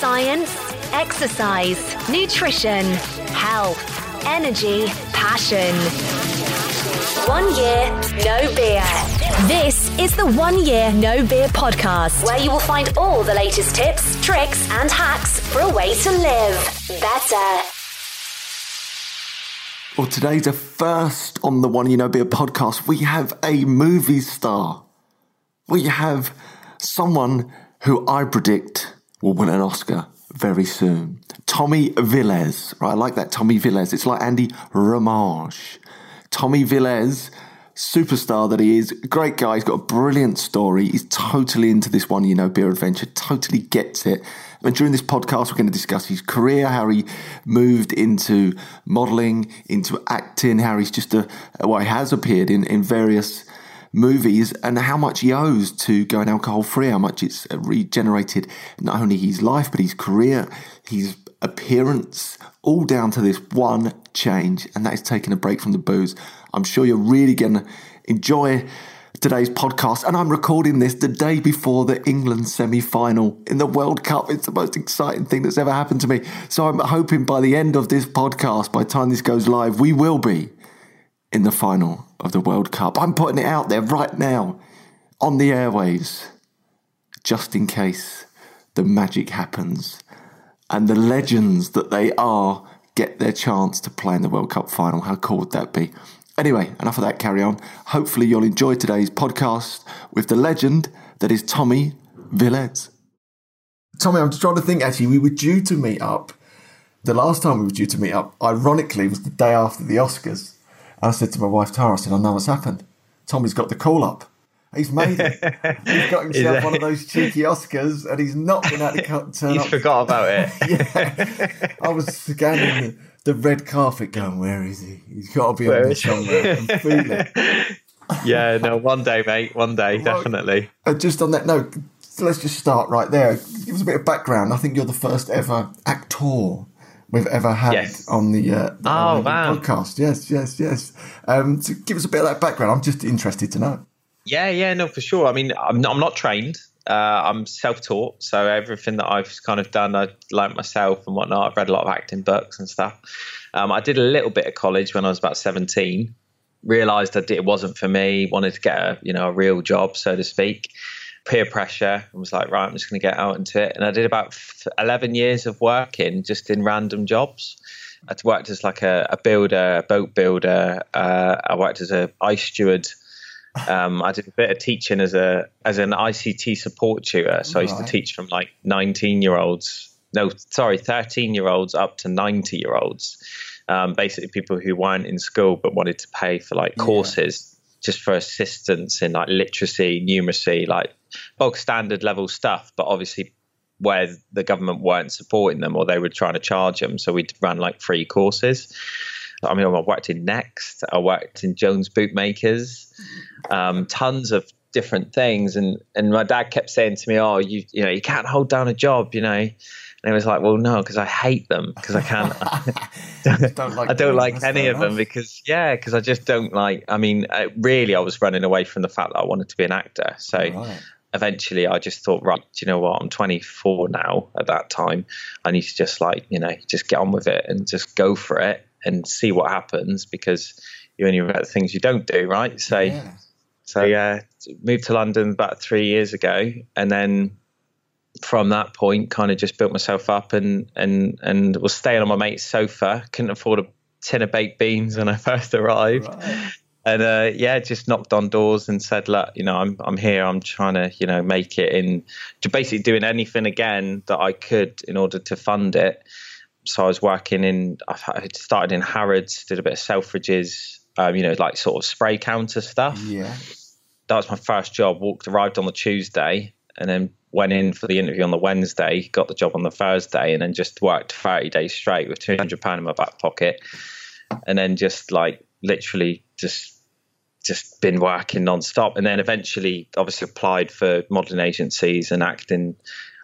Science, exercise, nutrition, health, energy, passion. One year, no beer. This is the One Year No Beer podcast, where you will find all the latest tips, tricks, and hacks for a way to live better. Well, today's a first on the One Year No Beer podcast. We have a movie star. We have someone who I predict will win an Oscar very soon. Tommy Viles, right? I like that Tommy Viles. It's like Andy Ramage. Tommy Viles, superstar that he is, great guy. He's got a brilliant story. He's totally into this one, you know, beer adventure. Totally gets it. And during this podcast, we're going to discuss his career, how he moved into modelling, into acting, how he's just a well, he has appeared in in various movies and how much he owes to going alcohol free, how much it's regenerated not only his life, but his career, his appearance, all down to this one change, and that is taking a break from the booze. I'm sure you're really going to enjoy today's podcast, and I'm recording this the day before the England semi final in the World Cup. It's the most exciting thing that's ever happened to me. So I'm hoping by the end of this podcast, by the time this goes live, we will be in the final of the World Cup. I'm putting it out there right now on the airwaves, just in case the magic happens and the legends that they are get their chance to play in the World Cup final. How cool would that be? Anyway, enough of that, carry on. Hopefully, you'll enjoy today's podcast with the legend that is Tommy Villette. Tommy, I'm just trying to think actually, we were due to meet up. The last time we were due to meet up, ironically, was the day after the Oscars. I said to my wife Tara, I said, I know what's happened. Tommy's got the call up. He's made it. he's got himself one of those cheeky Oscars, and he's not been able to cut, turn he's up. forgot about it. yeah, I was scanning the, the, red carpet, going, "Where is he? He's got to be Where on this somewhere." and feel it. yeah, no, one day, mate. One day, definitely. Uh, just on that note, let's just start right there. Give us a bit of background. I think you're the first ever actor we've ever had Yes. on the, uh, the Oh, wow. podcast. Yes, yes, yes. Um, so give us a bit of that background. I'm just interested to know. Yeah, yeah, no, for sure. I mean, I'm not, I'm not trained. Uh, I'm self-taught, so everything that I've kind of done, I learnt myself and whatnot. I've read a lot of acting books and stuff. Um, I did a little bit of college when I was about 17. Realised that it wasn't for me. Wanted to get a you know a real job, so to speak. Peer pressure, and was like, right, I'm just going to get out into it. And I did about 11 years of working just in random jobs. I'd worked as like a, a builder, a boat builder. Uh, I worked as a ice steward. Um, I did a bit of teaching as a as an ICT support tutor. So I used to teach from like 19 year olds, no, sorry, 13 year olds up to 90 year olds. Um, basically, people who weren't in school but wanted to pay for like courses just for assistance in like literacy, numeracy, like bulk standard level stuff. But obviously, where the government weren't supporting them or they were trying to charge them, so we ran like free courses. I mean, I worked in Next, I worked in Jones Bootmakers, um, tons of different things. And and my dad kept saying to me, "Oh, you you know, you can't hold down a job, you know." And I was like, "Well, no, because I hate them because I can't. don't like I don't like any of them because yeah, because I just don't like. I mean, uh, really, I was running away from the fact that I wanted to be an actor. So Right. Eventually I just thought, right, do you know what? I'm 24 now at that time. I need to just like, you know, just get on with it and just go for it and see what happens because you only regret the things you don't do, right? So, Yeah. so yeah, moved to London about three years ago. And then from that point, kind of just built myself up and, and, and was staying on my mate's sofa. Couldn't afford a tin of baked beans when I first arrived Right. And uh, yeah, just knocked on doors and said, "Look, you know, I'm I'm here. I'm trying to, you know, make it in, to basically doing anything again that I could in order to fund it." So I was working in. I started in Harrods, did a bit of Selfridges, um, you know, like sort of spray counter stuff. Yeah. That was my first job. Walked, arrived on the Tuesday, and then went in for the interview on the Wednesday. Got the job on the Thursday, and then just worked 30 days straight with 200 pound in my back pocket, and then just like literally just just been working non-stop and then eventually obviously applied for modeling agencies and acting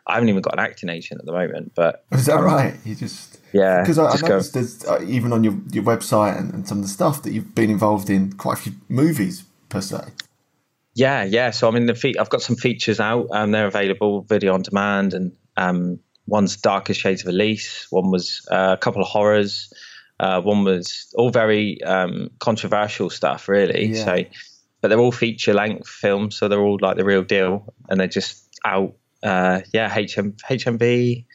i haven't even got an acting agent at the moment but Is that right? You just yeah because I, I just go- noticed there's uh, even on your, your website and, and some of the stuff that you've been involved in quite a few movies per se. Yeah, yeah. So I mean, the fe- I've got some features out, and um, they're available video on demand, and um, one's Darkest Shades of Elise, one was uh, a couple of horrors, uh, one was all very um, controversial stuff, really. Yeah. So, but they're all feature length films, so they're all like the real deal, and they're just out. Uh, yeah, HM, HMV, a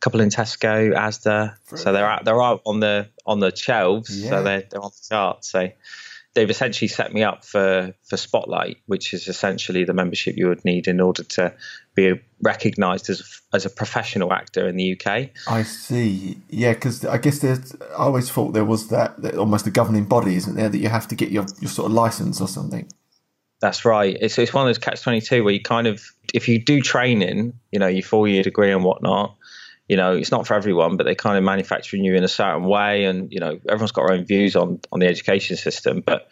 couple in Tesco, Asda. So they're out. They're out on the on the shelves. Yeah. So they're they're on the chart. So they've essentially set me up for for Spotlight, which is essentially the membership you would need in order to be recognised as a, as a professional actor in the UK. I see. Yeah, because I guess there's. I always thought there was that, that, almost a governing body, isn't there, that you have to get your your sort of license or something. That's right. It's it's one of those catch twenty two where you kind of if you do training, you know, your four year degree and whatnot, you know, it's not for everyone, but they're kind of manufacturing you in a certain way, and you know, everyone's got their own views on on the education system. But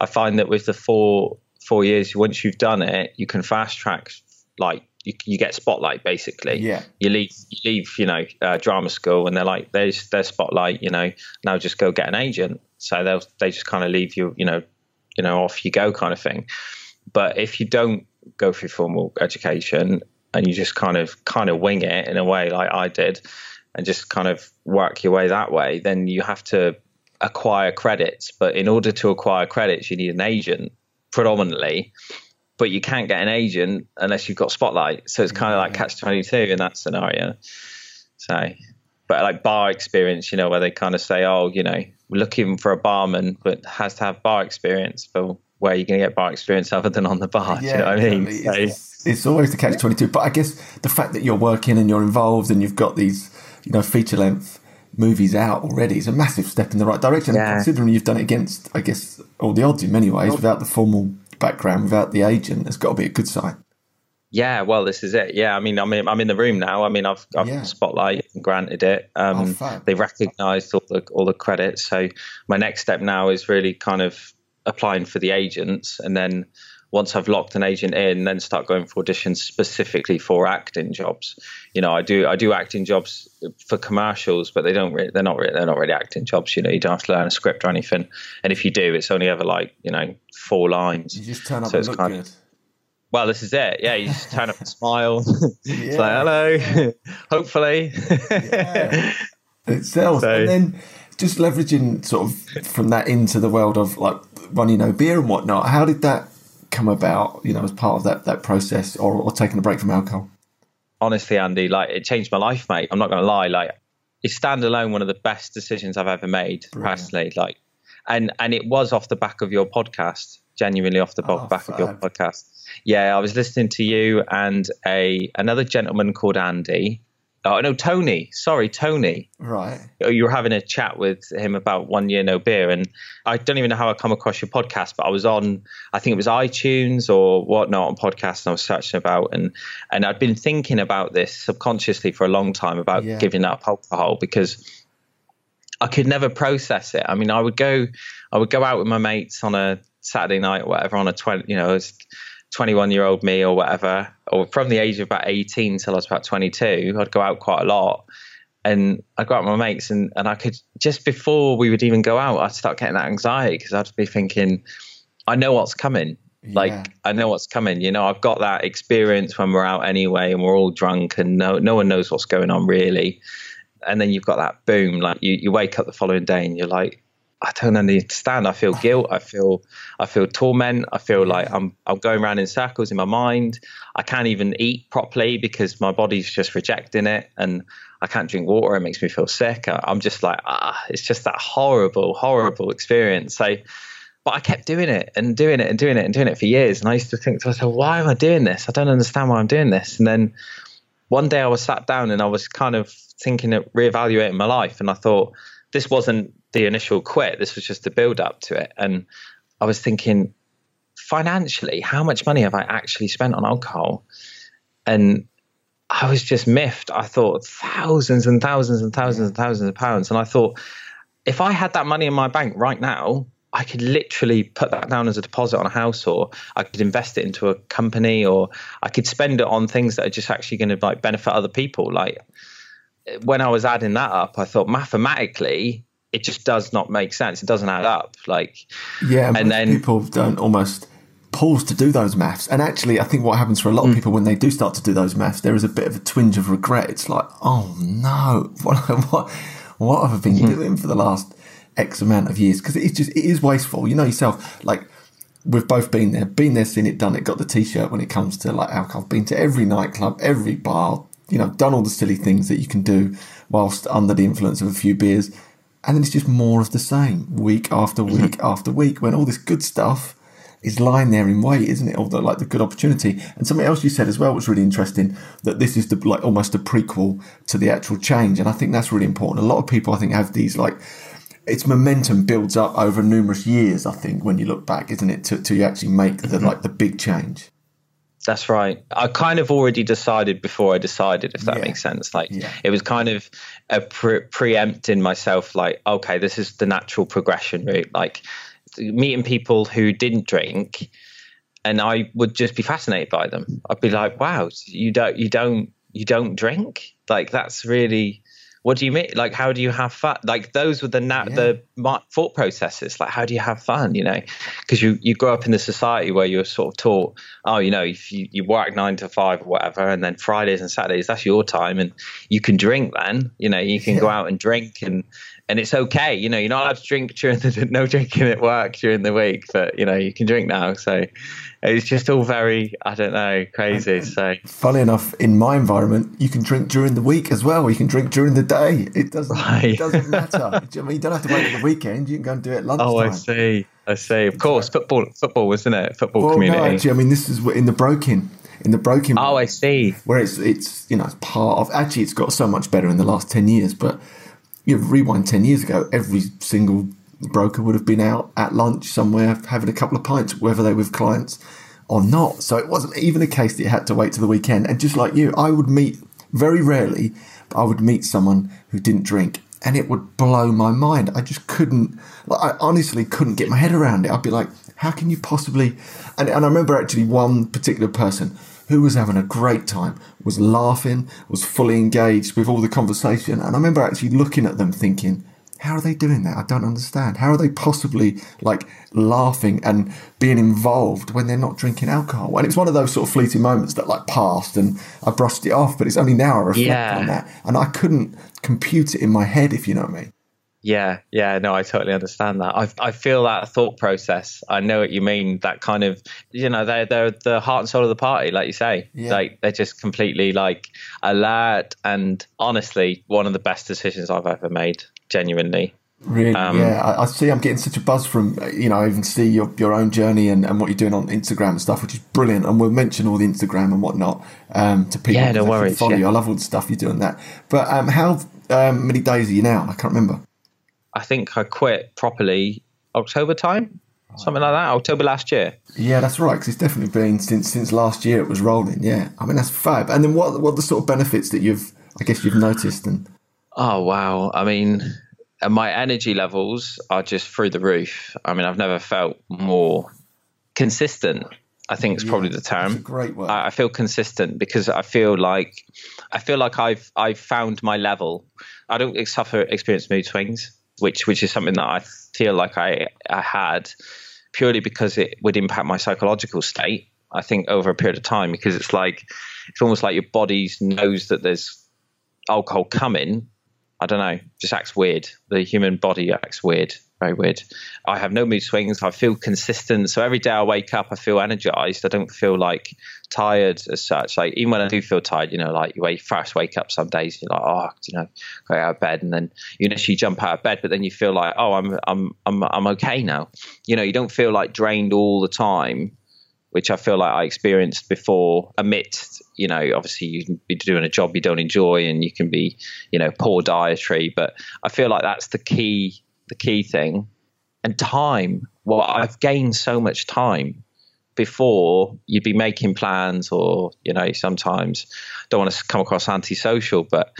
I find that with the four four years, once you've done it, you can fast track like you, you get spotlight basically. Yeah. You leave you leave you know uh, drama school and they're like there's their spotlight you know now just go get an agent. So they'll they just kind of leave you you know you know off you go kind of thing. But if you don't go through formal education and you just kind of kind of wing it in a way like I did, and just kind of work your way that way, then you have to acquire credits. But in order to acquire credits, you need an agent predominantly. But you can't get an agent unless you've got Spotlight. So it's kind of like catch twenty two in that scenario. So, but like bar experience, you know, where they kind of say, oh, you know, we're looking for a barman, but has to have bar experience. But where are you going to get bar experience other than on the bar? Yeah, Do you know what I mean? So, it's always the catch 22 but i guess the fact that you're working and you're involved and you've got these you know feature length movies out already is a massive step in the right direction yeah. considering you've done it against i guess all the odds in many ways without the formal background without the agent it's got to be a good sign yeah, well, this is it. Yeah, I mean, I'm in, I'm in the room now. I mean, I've, I've yeah. spotlight granted it. Um, oh, they've recognised all the all the credits. So my next step now is really kind of applying for the agents, and then once I've locked an agent in, then start going for auditions specifically for acting jobs. You know, I do I do acting jobs for commercials, but they don't re- they're not re- they're not really acting jobs. You know, you don't have to learn a script or anything, and if you do, it's only ever like you know four lines. You just turn up so and look good. Of, well, this is it. Yeah, you just turn up and smile. it's like hello, hopefully. yeah. It sells, so, and then just leveraging sort of from that into the world of like running no beer and whatnot. How did that come about, you know, as part of that that process, or, or taking a break from alcohol? Honestly, Andy, like it changed my life, mate. I'm not going to lie. Like it's standalone one of the best decisions I've ever made Brilliant. personally. Like, and and it was off the back of your podcast, genuinely off the oh, back fab. of your podcast. Yeah, I was listening to you and a another gentleman called Andy Oh no, Tony. Sorry, Tony. Right. Oh, you were having a chat with him about one year no beer, and I don't even know how I come across your podcast, but I was on, I think it was iTunes or whatnot on podcast, and I was searching about, and and I'd been thinking about this subconsciously for a long time about yeah. giving up alcohol because I could never process it. I mean, I would go, I would go out with my mates on a Saturday night or whatever on a twenty, you know, 21 year old me or whatever, or from the age of about 18 till I was about 22, I'd go out quite a lot. And I'd go out with my mates, and, and I could just before we would even go out, I'd start getting that anxiety because I'd be thinking, I know what's coming. Yeah. Like I know what's coming. You know, I've got that experience when we're out anyway, and we're all drunk, and no no one knows what's going on really. And then you've got that boom, like you, you wake up the following day and you're like, I don't understand. I feel guilt. I feel I feel torment. I feel like I'm I'm going around in circles in my mind. I can't even eat properly because my body's just rejecting it, and I can't drink water. It makes me feel sick. I, am just like ah, it's just that horrible, horrible experience. So, but I kept doing it and doing it and doing it and doing it for years. And I used to think to myself, why am I doing this? I don't understand why I'm doing this. And then one day I was sat down and I was kind of thinking of reevaluating my life, and I thought this wasn't the initial quit. This was just the build up to it. And I was thinking, financially, how much money have I actually spent on alcohol? And I was just miffed. I thought thousands and thousands and thousands and thousands of pounds. And I thought, if I had that money in my bank right now, I could literally put that down as a deposit on a house, or I could invest it into a company, or I could spend it on things that are just actually going to like benefit other people. Like when I was adding that up, I thought mathematically it just does not make sense. It doesn't add up. Like yeah, and then people don't almost pause to do those maths. And actually, I think what happens for a lot of mm. people when they do start to do those maths, there is a bit of a twinge of regret. It's like, oh no, what what, what have I been mm-hmm. doing for the last X amount of years? Because it's just it is wasteful. You know yourself, like we've both been there, been there, seen it, done it, got the t-shirt when it comes to like alcohol. Been to every nightclub, every bar, you know, done all the silly things that you can do whilst under the influence of a few beers. And then it's just more of the same week after mm-hmm. week after week when all this good stuff is lying there in wait, isn't it? All the like the good opportunity. And something else you said as well was really interesting that this is the like almost a prequel to the actual change. And I think that's really important. A lot of people I think have these like its momentum builds up over numerous years. I think when you look back, isn't it, to to actually make the mm-hmm. like the big change. That's right. I kind of already decided before I decided, if that yeah. makes sense. Like yeah. it was kind of a pre- preempting myself, like, okay, this is the natural progression route. Like meeting people who didn't drink, and I would just be fascinated by them. I'd be like, wow, you don't, you don't, you don't drink. Like that's really what do you mean? Like, how do you have fun? Like, those were the na- yeah. the thought processes. Like, how do you have fun? You know, because you you grow up in the society where you're sort of taught, oh, you know, if you, you work nine to five or whatever, and then Fridays and Saturdays that's your time, and you can drink then. You know, you can go out and drink, and and it's okay. You know, you're not allowed to drink during the no drinking at work during the week, but you know, you can drink now. So it's just all very, I don't know, crazy. So, funny enough, in my environment, you can drink during the week as well. You can drink during the day. It doesn't, right. it doesn't matter. I mean, you don't have to wait for the weekend. You can go and do it lunchtime. Oh, I see. I see. Of course, football, football, wasn't it? Football well, community. No, actually, I mean, this is in the broking in the broking. Oh, I see. Where it's it's you know it's part of. Actually, it's got so much better in the last ten years. But you know, rewind ten years ago, every single broker would have been out at lunch somewhere having a couple of pints, whether they were with clients or not. So it wasn't even a case that you had to wait to the weekend. And just like you, I would meet very rarely, but I would meet someone who didn't drink and it would blow my mind. I just couldn't, like, I honestly couldn't get my head around it. I'd be like, how can you possibly? And, and I remember actually one particular person who was having a great time, was laughing, was fully engaged with all the conversation. And I remember actually looking at them thinking, how are they doing that? I don't understand. How are they possibly like laughing and being involved when they're not drinking alcohol? And it's one of those sort of fleeting moments that like passed and I brushed it off, but it's only now I reflect yeah. on that. And I couldn't compute it in my head, if you know what I mean. Yeah, yeah, no, I totally understand that. I I feel that thought process. I know what you mean. That kind of, you know, they're they're the heart and soul of the party, like you say. Yeah. Like they're just completely like alert and honestly, one of the best decisions I've ever made genuinely. Really, um, yeah. I, I, see. I'm getting such a buzz from you know. I even see your, your own journey and, and what you're doing on Instagram and stuff, which is brilliant. And we'll mention all the Instagram and whatnot um, to people. Yeah, no worries. Follow yeah. you. I love all the stuff you're doing that. But um, how um, many days are you now? I can't remember. I think I quit properly October time, something like that. October last year. Yeah, that's right. Because it's definitely been since since last year. It was rolling. Yeah, I mean that's fab. And then what what are the sort of benefits that you've I guess you've noticed and. Oh wow! I mean, my energy levels are just through the roof. I mean, I've never felt more consistent. I think it's yeah, probably the term. great word. I, I, feel consistent because I feel like I feel like I've I've found my level. I don't suffer experience mood swings, which which is something that I feel like I I had purely because it would impact my psychological state. I think over a period of time because it's like it's almost like your body knows that there's alcohol coming I don't know, just acts weird. The human body acts weird, very weird. I have no mood swings. I feel consistent. So every day I wake up, I feel energized. I don't feel like tired as such. Like even when I do feel tired, you know, like you wake, first wake up some days, you're like, oh, you know, go out of bed, and then you initially jump out of bed, but then you feel like, oh, I'm, I'm, I'm, I'm okay now. You know, you don't feel like drained all the time which I feel like I experienced before amidst, you know, obviously you can be doing a job you don't enjoy and you can be, you know, poor dietary, but I feel like that's the key, the key thing. And time, well, I've gained so much time before you'd be making plans or, you know, sometimes don't want to come across antisocial, but,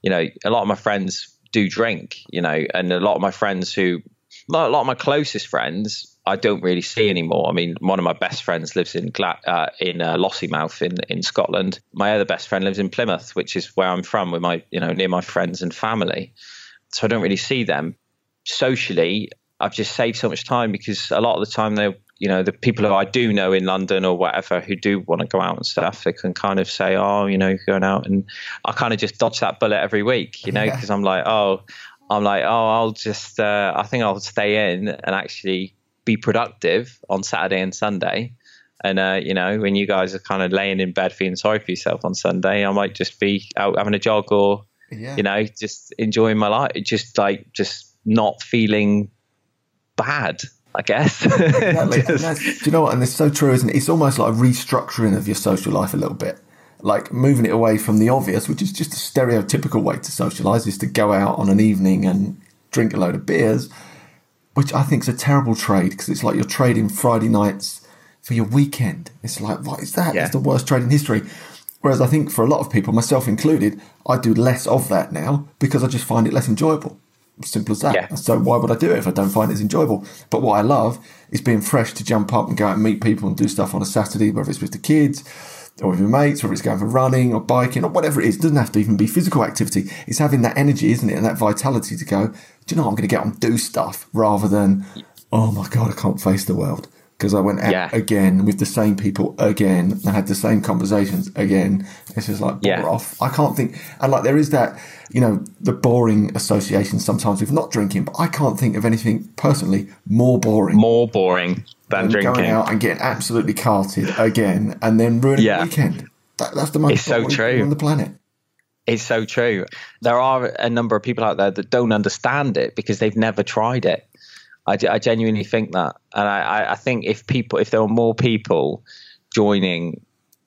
you know, a lot of my friends do drink, you know, and a lot of my friends who, a lot of my closest friends I don't really see anymore. I mean, one of my best friends lives in Gla- uh, in uh, Lossiemouth in in Scotland. My other best friend lives in Plymouth, which is where I'm from, with my you know near my friends and family. So I don't really see them socially. I've just saved so much time because a lot of the time they you know, the people who I do know in London or whatever who do want to go out and stuff, they can kind of say, oh, you know, you're going out. And I kind of just dodge that bullet every week, you know, because yeah. I'm like, oh, I'm like, oh, I'll just, uh, I think I'll stay in and actually be productive on Saturday and Sunday. And, uh, you know, when you guys are kind of laying in bed feeling sorry for yourself on Sunday, I might just be out having a jog or, yeah. you know, just enjoying my life, just like, just not feeling bad I guess. exactly. do you know what? And it's so true, isn't it? It's almost like a restructuring of your social life a little bit. Like moving it away from the obvious, which is just a stereotypical way to socialise, is to go out on an evening and drink a load of beers, which I think is a terrible trade because it's like you're trading Friday nights for your weekend. It's like, what is that? Yeah. It's the worst trade in history. Whereas I think for a lot of people, myself included, I do less of that now because I just find it less enjoyable. Simple as that. Yeah. So why would I do it if I don't find it enjoyable? But what I love is being fresh to jump up and go out and meet people and do stuff on a Saturday, whether it's with the kids or with your mates, whether it's going for running or biking or whatever it is. It doesn't have to even be physical activity. It's having that energy, isn't it? And that vitality to go, do you know what? I'm going to get on and do stuff rather than, oh my God, I can't face the world because I went out yeah. again with the same people again and had the same conversations again. It's just like, yeah. off. I can't think. And like, there is that, you know, the boring association sometimes with not drinking, but I can't think of anything personally more boring. More boring than, than drinking. Going out and getting absolutely carted again and then ruining yeah. the weekend. That, that's the most it's so true. on the planet. It's so true. There are a number of people out there that don't understand it because they've never tried it. I, I genuinely think that, and I, I think if people, if there were more people joining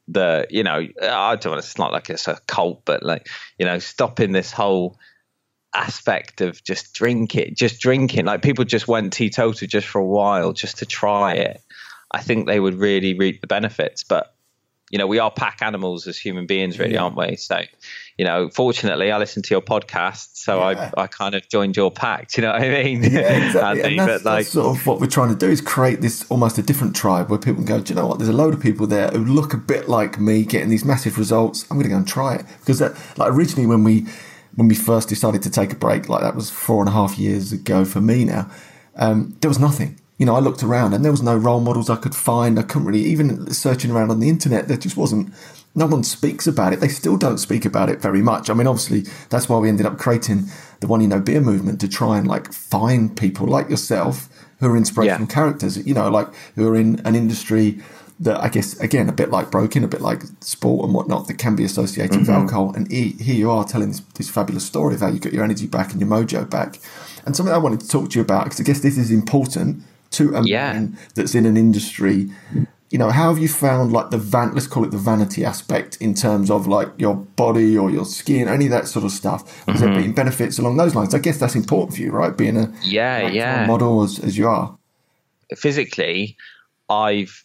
the, you know, I don't. Want to. It's not like it's a cult, but like, you know, stopping this whole aspect of just drink it, just drinking. Like people just went teetotal just for a while, just to try it. I think they would really reap the benefits. But you know, we are pack animals as human beings, really, yeah. aren't we? So, you know, fortunately, I listened to your podcast, so yeah. I, I kind of joined your pack. Do you know what I mean? Yeah, exactly. and that's, but like, that's sort of what we're trying to do is create this almost a different tribe where people can go, do you know what? There's a load of people there who look a bit like me, getting these massive results. I'm going to go and try it because, that, like, originally when we when we first decided to take a break, like that was four and a half years ago for me now. Um, there was nothing you know, I looked around and there was no role models I could find. I couldn't really, even searching around on the internet, there just wasn't, no one speaks about it. They still don't speak about it very much. I mean, obviously, that's why we ended up creating the One Year No Beer movement to try and like find people like yourself who are inspirational yeah. characters, you know, like who are in an industry that I guess, again, a bit like broking, a bit like sport and whatnot that can be associated mm-hmm. with alcohol. And here you are telling this, this fabulous story of how you got your energy back and your mojo back. And something I wanted to talk to you about, because I guess this is important to a yeah. man that's in an industry you know how have you found like the van let's call it the vanity aspect in terms of like your body or your skin any of that sort of stuff? Has mm-hmm. there been benefits along those lines? I guess that's important for you right? Being a yeah yeah. model as, as you are. Physically i've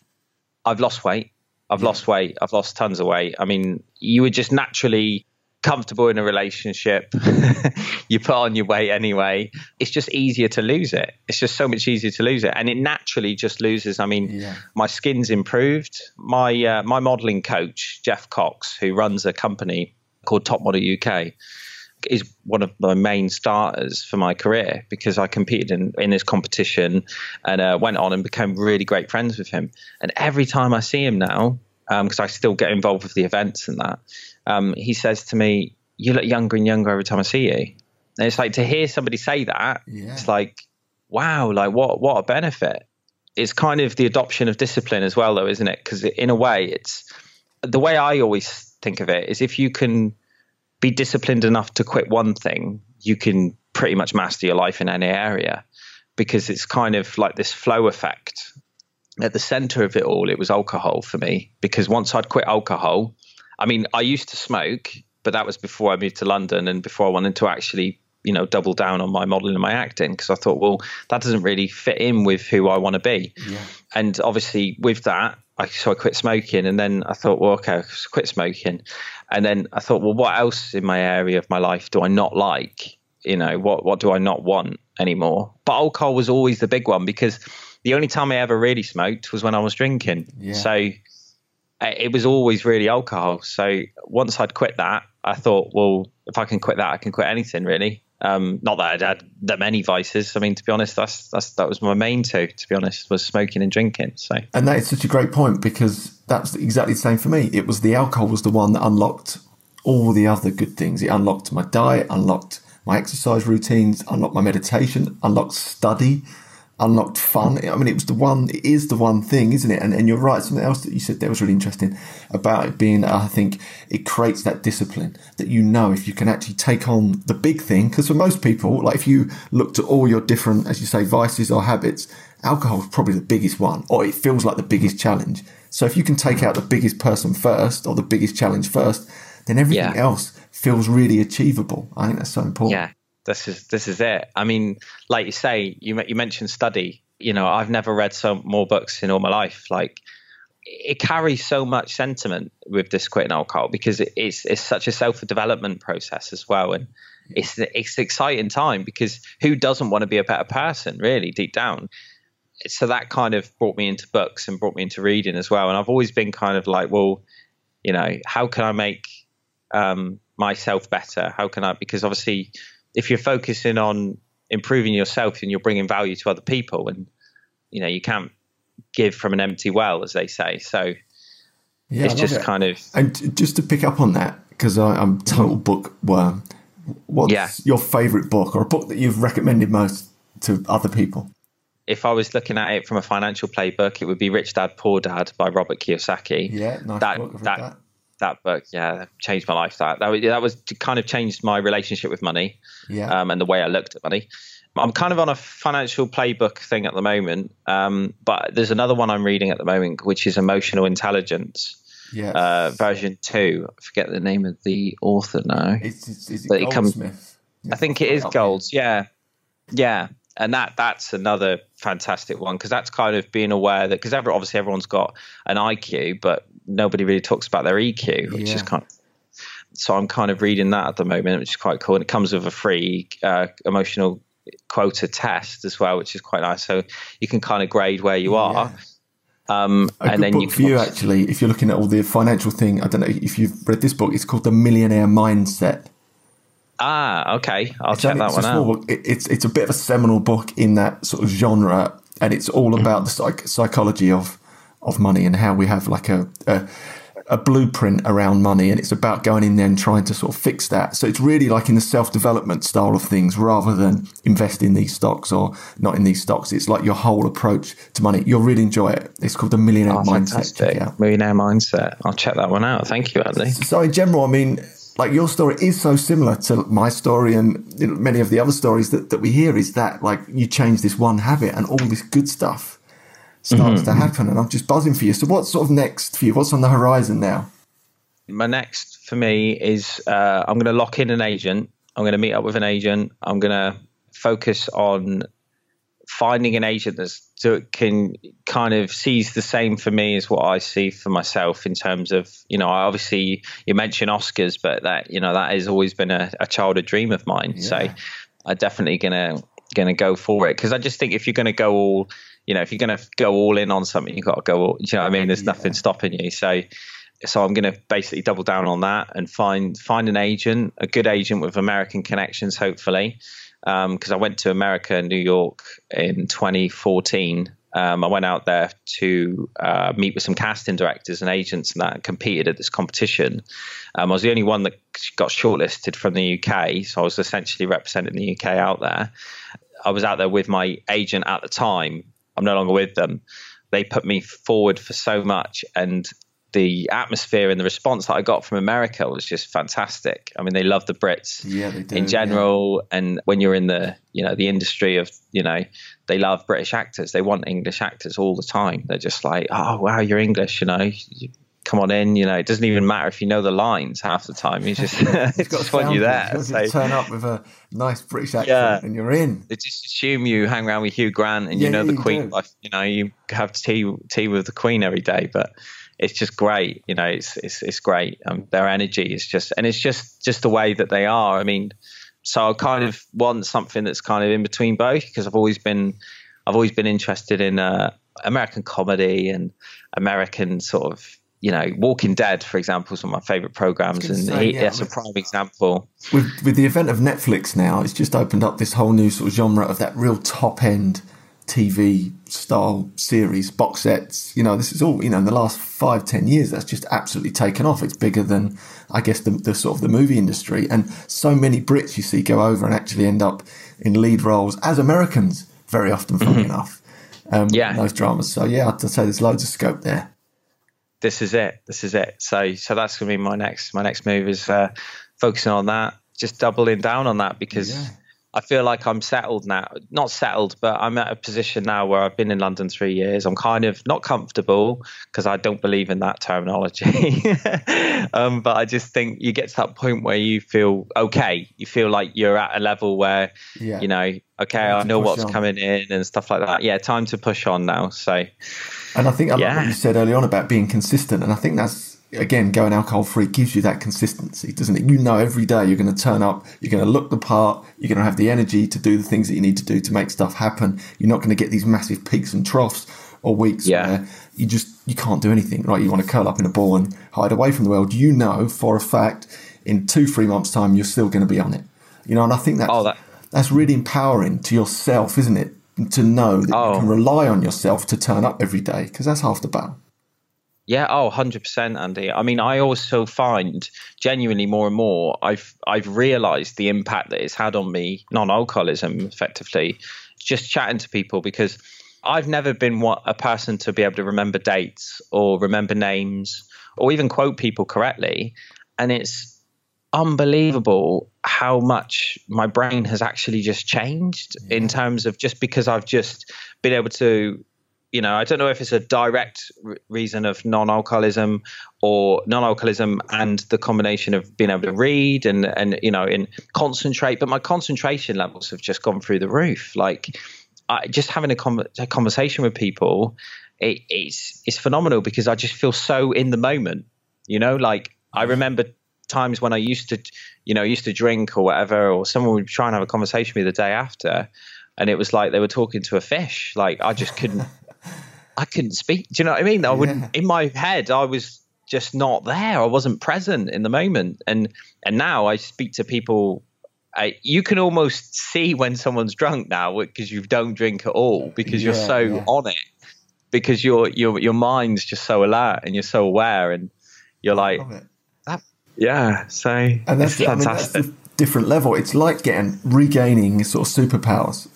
i've lost weight. I've yeah. lost weight. I've lost tons of weight. I mean you would just naturally comfortable in a relationship, you put on your weight anyway. It's just easier to lose it. It's just so much easier to lose it, and it naturally just loses. I mean, yeah. my skin's improved. My uh, my modelling coach Jeff Cox, who runs a company called Top Model UK, is one of my main starters for my career because I competed in, in this competition and uh, went on and became really great friends with him. And every time I see him now, because um, I still get involved with the events and that um, he says to me, "You look younger and younger every time I see you." And it's like to hear somebody say that. Yeah. It's like, wow, like what what a benefit. It's kind of the adoption of discipline as well, though, isn't it? Because in a way, it's the way I always think of it is if you can be disciplined enough to quit one thing, you can pretty much master your life in any area because it's kind of like this flow effect. At the center of it all, it was alcohol for me because once I'd quit alcohol, I mean, I used to smoke, but that was before I moved to London and before I wanted to actually, you know, double down on my modeling and my acting because I thought, well, that doesn't really fit in with who I want to be. Yeah. And obviously, with that, I, so I quit smoking, and then I thought, well, okay, I quit smoking, and then I thought, well, what else in my area of my life do I not like? You know, what what do I not want anymore? But alcohol was always the big one because the only time I ever really smoked was when I was drinking. Yeah. So it was always really alcohol. So once I'd quit that, I thought, well, if I can quit that, I can quit anything really. Um, not that I'd had that many vices. I mean, to be honest, that's that's that was my main two. To be honest, was smoking and drinking. So, and that is such a great point because that's exactly the same for me. It was the alcohol was the one that unlocked all the other good things. It unlocked my diet, unlocked my exercise routines, unlocked my meditation, unlocked study, unlocked fun. I mean, it was the one, it is the one thing, isn't it? And, and you're right. Something else that you said there was really interesting about it being, I think it creates that discipline that you know if you can actually take on the big thing. Because for most people, like if you looked at all your different, as you say, vices or habits, alcohol is probably the biggest one, or it feels like the biggest challenge. So if you can take out the biggest person first or the biggest challenge first, then everything yeah. else feels really achievable. I think that's so important. Yeah, this is this is it. I mean, like you say, you you mentioned study. You know, I've never read so more books in all my life. Like it carries so much sentiment with this quitting alcohol because it, it's it's such a self development process as well, and it's it's an exciting time because who doesn't want to be a better person, really, deep down. So that kind of brought me into books and brought me into reading as well. And I've always been kind of like, well, you know, how can I make um, myself better? How can I? Because obviously, if you're focusing on improving yourself and you're bringing value to other people, and you know, you can't give from an empty well, as they say. So yeah, it's just it. kind of and just to pick up on that because I'm total bookworm. What's yeah. your favourite book or a book that you've recommended most to other people? If I was looking at it from a financial playbook, it would be Rich Dad Poor Dad by Robert Kiyosaki. Yeah, nice that, book. That, that that book, yeah, changed my life. That that, that was kind of changed my relationship with money, yeah, um, and the way I looked at money. I'm kind of on a financial playbook thing at the moment, um, but there's another one I'm reading at the moment, which is Emotional Intelligence. Yeah. Uh, version two. I forget the name of the author now. It's, it's, is it, it comes, I think it is Golds. Yeah, yeah, and that that's another fantastic one because that's kind of being aware that because obviously everyone's got an IQ, but nobody really talks about their EQ, which yeah. is kind. Of, so I'm kind of reading that at the moment, which is quite cool. And it comes with a free uh, emotional quota test as well, which is quite nice. So you can kind of grade where you are. Yeah. Um, a and then book you for you actually, if you're looking at all the financial thing, I don't know if you've read this book. It's called The Millionaire Mindset. Ah, okay, I'll it's check that one out. It, it's it's a bit of a seminal book in that sort of genre, and it's all about the psych- psychology of of money and how we have like a, a, a blueprint around money, and it's about going in there and trying to sort of fix that. So it's really like in the self development style of things, rather than invest in these stocks or not in these stocks. It's like your whole approach to money. You'll really enjoy it. It's called the Millionaire oh, Mindset. Millionaire Mindset. I'll check that one out. Thank you, Andy. So in general, I mean, like your story is so similar to my story and many of the other stories that, that we hear is that like you change this one habit and all this good stuff starts mm-hmm. to happen. And I'm just buzzing for you. So, what's sort of next for you? What's on the horizon now? My next for me is uh, I'm going to lock in an agent. I'm going to meet up with an agent. I'm going to focus on finding an agent that can kind of sees the same for me as what I see for myself in terms of you know I obviously you mentioned Oscars but that you know that has always been a, a childhood dream of mine yeah. so I'm definitely gonna gonna go for it because I just think if you're gonna go all you know, if you're going to go all in on something, you've got to go all, you know what I mean? There's yeah. nothing stopping you. So, so I'm going to basically double down on that and find, find an agent, a good agent with American connections, hopefully. Um, cause I went to America, New York in 2014. Um, I went out there to uh, meet with some casting directors and agents and that and competed at this competition. Um, I was the only one that got shortlisted from the UK, so I was essentially representing the UK out there. I was out there with my agent at the time, I'm no longer with them. They put me forward for so much, and the atmosphere and the response that I got from America was just fantastic. I mean, they love the Brits yeah, do, in general, yeah. and when you're in the you know the industry of you know they love British actors. They want English actors all the time. They're just like, oh wow, you're English, you know, come on in. You know, it doesn't even matter if you know the lines half the time. You just, just want you there. You so, turn up with a nice British accent yeah, and you're in. They just assume you hang around with Hugh Grant and yeah, you know the Queen. Like, you know, you have tea tea with the Queen every day, but it's just great. You know, it's it's it's great. Um, their energy is just, and it's just just the way that they are. I mean, so I kind of want something that's kind of in between both because I've always been I've always been interested in uh, American comedy and American sort of you know, Walking Dead, for example, is one of my favorite programs, and say, he, yeah, that's a prime example. With with the event of Netflix now, it's just opened up this whole new sort of genre of that real top end TV style series, box sets. You know, this is all, you know, in the last five, ten years, that's just absolutely taken off. It's bigger than, I guess, the, the sort of the movie industry. And so many Brits you see go over and actually end up in lead roles as Americans, very often, funny mm-hmm. enough. Um, yeah. those dramas. So, yeah, I'd say there's loads of scope there. This is it. This is it. So, so that's going to be my next, my next move is uh, focusing on that, just doubling down on that because. Yeah I feel like I'm settled now. Not settled, but I'm at a position now where I've been in London three years. I'm kind of not comfortable because I don't believe in that terminology. um, but I just think you get to that point where you feel okay. You feel like you're at a level where, yeah. you know, okay, I know what's on. coming in and stuff like that. Yeah, time to push on now. So, and I think I yeah. love what you said early on about being consistent. And I think that's again, going alcohol free gives you that consistency, doesn't it? You know, every day you're going to turn up, you're going to look the part, you're going to have the energy to do the things that you need to do to make stuff happen. You're not going to get these massive peaks and troughs or weeks yeah. where you just you can't do anything, right? You want to curl up in a ball and hide away from the world. You know for a fact in two, three months' time you're still going to be on it. You know, and I think that's oh, that- that's really empowering to yourself, isn't it? To know that oh. you can rely on yourself to turn up every day because that's half the battle. Yeah, oh, 100% Andy. I mean, I also find genuinely more and more I've I've realized the impact that it's had on me, non-alcoholism effectively, just chatting to people because I've never been what a person to be able to remember dates or remember names or even quote people correctly, and it's unbelievable how much my brain has actually just changed in terms of just because I've just been able to you know, I don't know if it's a direct reason of non-alcoholism or non-alcoholism and the combination of being able to read and and you know and concentrate, but my concentration levels have just gone through the roof. Like, I, just having a, a, conversation with people, it, it's it's phenomenal because I just feel so in the moment. You know, like I remember times when I used to, you know, used to drink or whatever, or someone would try and have a conversation with me the day after, and it was like they were talking to a fish. Like I just couldn't. I couldn't speak. Do you know what I mean? I wouldn't. In my head, I was just not there. I wasn't present in the moment. And and now I speak to people. I, you can almost see when someone's drunk now because you don't drink at all because you're so yeah. on it because your your your mind's just so alert and you're so aware and you're like that, yeah so and that's, fantastic I mean, that's different level it's like getting regaining sort of superpowers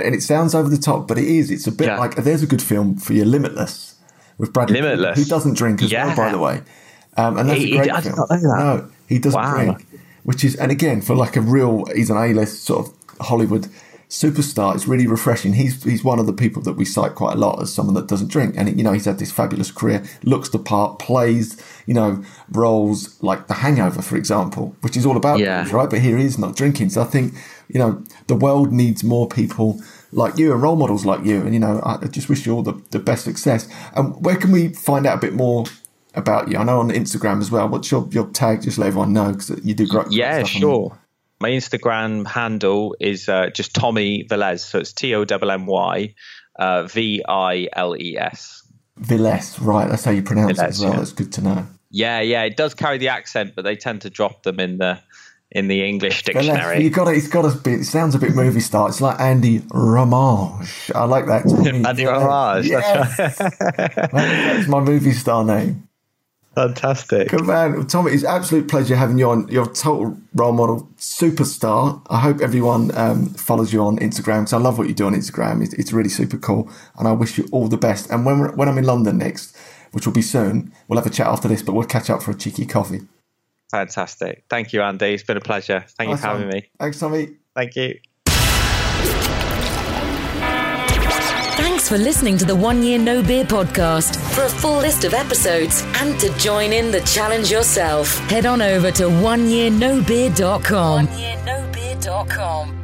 and, it sounds over the top, but it is. It's a bit yeah. like there's a good film for you, Limitless, with Bradley. Limitless, who doesn't drink as yeah. well, by the way. Um, and that's he, a great he, film. No, he doesn't wow. drink, which is, and again, for like a real, he's an A-list sort of Hollywood superstar. It's really refreshing. He's he's one of the people that we cite quite a lot as someone that doesn't drink, and you know he's had this fabulous career, looks the part, plays you know roles like The Hangover, for example, which is all about yeah. right. But here he is not drinking. So I think you know the world needs more people like you and role models like you. And you know I just wish you all the, the best success. And where can we find out a bit more? About you, I know on Instagram as well. What's your, your tag? Just let everyone know because you do great. Yeah, sure my Instagram handle is uh, just Tommy Viles. So it's T O M M Y uh, V I L E S. Viles, right? That's how you pronounce it as well. Yeah. That's good to know. Yeah, yeah, it does carry the accent, but they tend to drop them in the in the English dictionary. You got it. It's got to be. It sounds a bit movie star. It's like Andy Ramage. I like that. Andy Ramage. Yes. That's, that's my movie star name. Fantastic. Good man. Tommy, it's absolute pleasure having you on. You're a total role model, superstar. I hope everyone um, follows you on Instagram because I love what you do on Instagram. It's, it's, really super cool. And I wish you all the best. And when, when I'm in London next, which will be soon, we'll have a chat after this, but we'll catch up for a cheeky coffee. Fantastic. Thank you, Andy. It's been a pleasure. Thank nice you for having me. Thanks, Tommy. Thank you. Thanks for listening to the One Year No Beer podcast. For a full list of episodes and to join in the challenge yourself, head on over to oneyearnobeer.com. Oneyearnobeer.com.